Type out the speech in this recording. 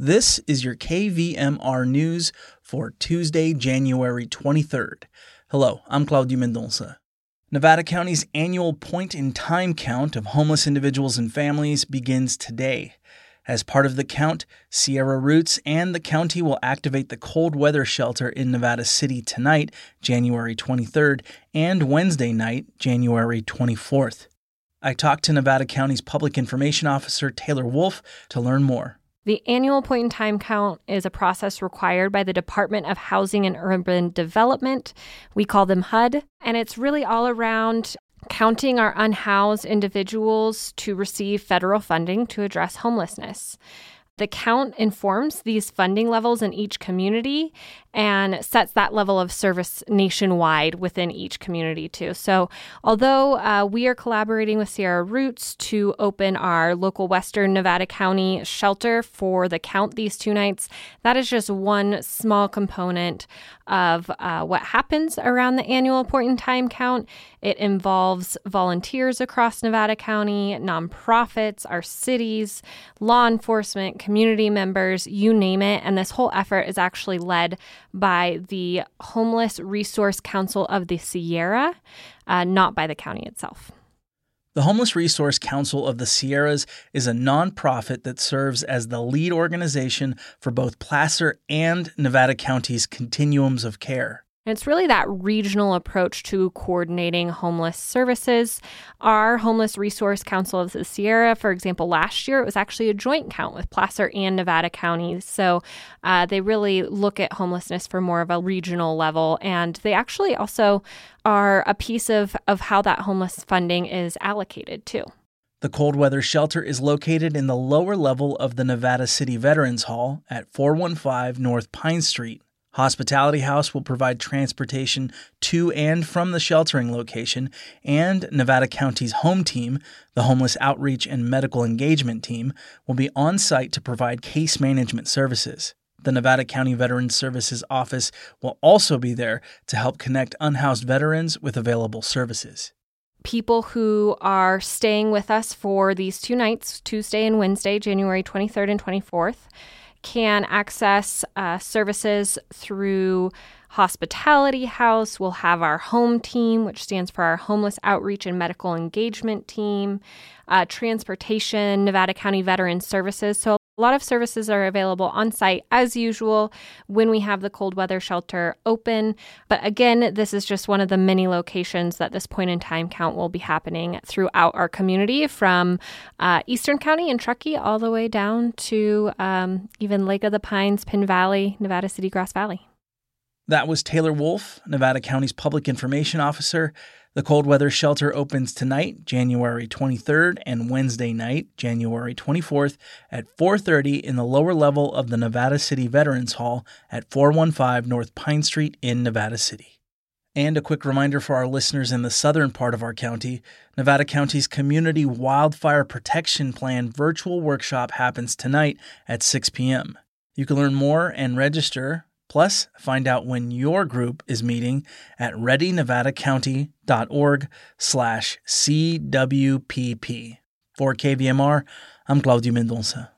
This is your KVMR news for Tuesday, January 23rd. Hello, I'm Claudio Mendonça. Nevada County's annual point in time count of homeless individuals and families begins today. As part of the count, Sierra Roots and the county will activate the cold weather shelter in Nevada City tonight, January 23rd, and Wednesday night, January 24th. I talked to Nevada County's Public Information Officer, Taylor Wolf, to learn more. The annual point in time count is a process required by the Department of Housing and Urban Development. We call them HUD, and it's really all around counting our unhoused individuals to receive federal funding to address homelessness. The count informs these funding levels in each community and sets that level of service nationwide within each community, too. So, although uh, we are collaborating with Sierra Roots to open our local Western Nevada County shelter for the count these two nights, that is just one small component of uh, what happens around the annual point in time count. It involves volunteers across Nevada County, nonprofits, our cities, law enforcement, community members, you name it. And this whole effort is actually led by the Homeless Resource Council of the Sierra, uh, not by the county itself. The Homeless Resource Council of the Sierras is a nonprofit that serves as the lead organization for both Placer and Nevada County's continuums of care. And it's really that regional approach to coordinating homeless services. Our Homeless Resource Council of the Sierra, for example, last year it was actually a joint count with Placer and Nevada counties. So uh, they really look at homelessness for more of a regional level. And they actually also are a piece of, of how that homeless funding is allocated too. The cold weather shelter is located in the lower level of the Nevada City Veterans Hall at 415 North Pine Street. Hospitality House will provide transportation to and from the sheltering location, and Nevada County's home team, the Homeless Outreach and Medical Engagement Team, will be on site to provide case management services. The Nevada County Veterans Services Office will also be there to help connect unhoused veterans with available services people who are staying with us for these two nights, Tuesday and Wednesday, January 23rd and 24th can access uh, services through Hospitality House. We'll have our home team, which stands for our Homeless Outreach and Medical Engagement Team, uh, Transportation, Nevada County Veteran Services. So a lot of services are available on site as usual when we have the cold weather shelter open. But again, this is just one of the many locations that this point in time count will be happening throughout our community from uh, Eastern County and Truckee all the way down to um, even Lake of the Pines, Penn Valley, Nevada City, Grass Valley. That was Taylor Wolf, Nevada County's Public Information Officer. The cold weather shelter opens tonight, January 23rd, and Wednesday night, January 24th, at 4:30 in the lower level of the Nevada City Veterans Hall at 415 North Pine Street in Nevada City. And a quick reminder for our listeners in the southern part of our county Nevada County's Community Wildfire Protection Plan virtual workshop happens tonight at 6 p.m. You can learn more and register Plus, find out when your group is meeting at readynevadacounty.org slash CWPP. For KVMR, I'm Claudio Mendonça.